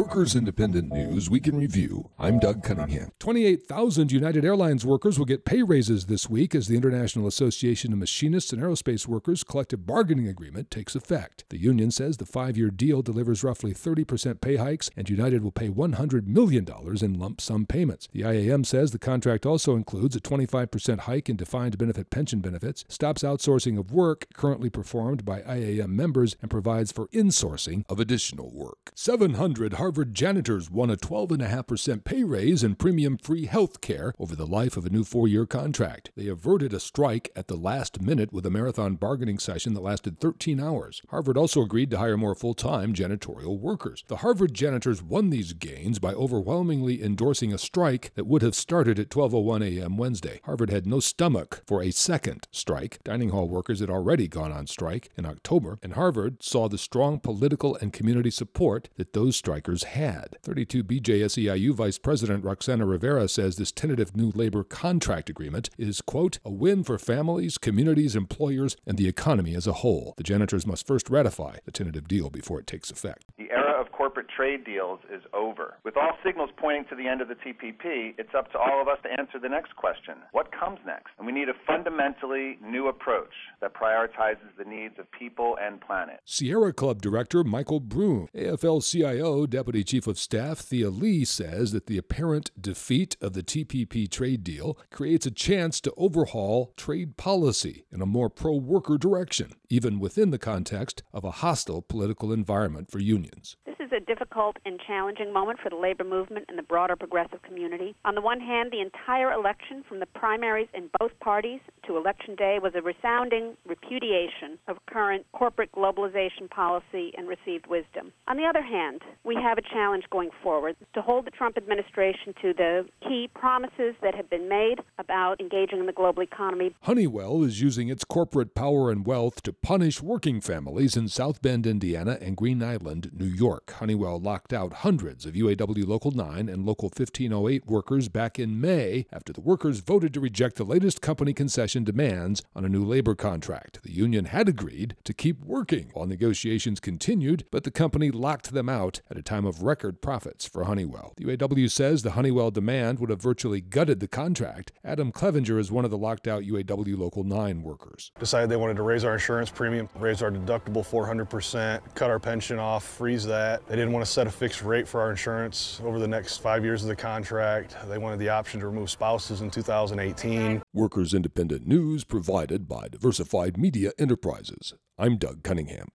Workers Independent News Week in Review. I'm Doug Cunningham. 28,000 United Airlines workers will get pay raises this week as the International Association of Machinists and Aerospace Workers collective bargaining agreement takes effect. The union says the five year deal delivers roughly 30% pay hikes, and United will pay $100 million in lump sum payments. The IAM says the contract also includes a 25% hike in defined benefit pension benefits, stops outsourcing of work currently performed by IAM members, and provides for insourcing of additional work. 700 Harvard janitors won a 12.5% pay raise and premium free health care over the life of a new four year contract. They averted a strike at the last minute with a marathon bargaining session that lasted 13 hours. Harvard also agreed to hire more full time janitorial workers. The Harvard janitors won these gains by overwhelmingly endorsing a strike that would have started at 12:01 a.m. Wednesday. Harvard had no stomach for a second strike. Dining hall workers had already gone on strike in October, and Harvard saw the strong political and community support that those strikers had. 32 BJSEIU Vice President Roxana Rivera says this tentative new labor contract agreement is, quote, a win for families, communities, employers, and the economy as a whole. The janitors must first ratify the tentative deal before it takes effect. The corporate trade deals is over. With all signals pointing to the end of the TPP, it's up to all of us to answer the next question what comes next? And we need a fundamentally new approach that prioritizes the needs of people and planet. Sierra Club Director Michael Brune, AFL CIO Deputy Chief of Staff Thea Lee says that the apparent defeat of the TPP trade deal creates a chance to overhaul trade policy in a more pro worker direction, even within the context of a hostile political environment for unions. Is a difficult and challenging moment for the labor movement and the broader progressive community. On the one hand, the entire election, from the primaries in both parties to election day, was a resounding repudiation of current corporate globalization policy and received wisdom. On the other hand, we have a challenge going forward to hold the Trump administration to the key promises that have been made about engaging in the global economy. Honeywell is using its corporate power and wealth to punish working families in South Bend, Indiana and Green Island, New York. Honeywell locked out hundreds of UAW Local 9 and Local 1508 workers back in May after the workers voted to reject the latest company concession demands on a new labor contract. The union had agreed to keep working while negotiations continued, but the company locked them out at a time of record profits for Honeywell. The UAW says the Honeywell demand would have virtually gutted the contract. Adam Clevenger is one of the locked out UAW Local 9 workers. Decided they wanted to raise our insurance premium, raise our deductible 400%, cut our pension off, freeze that. They didn't want to set a fixed rate for our insurance over the next five years of the contract. They wanted the option to remove spouses in 2018. Workers Independent News provided by Diversified Media Enterprises. I'm Doug Cunningham.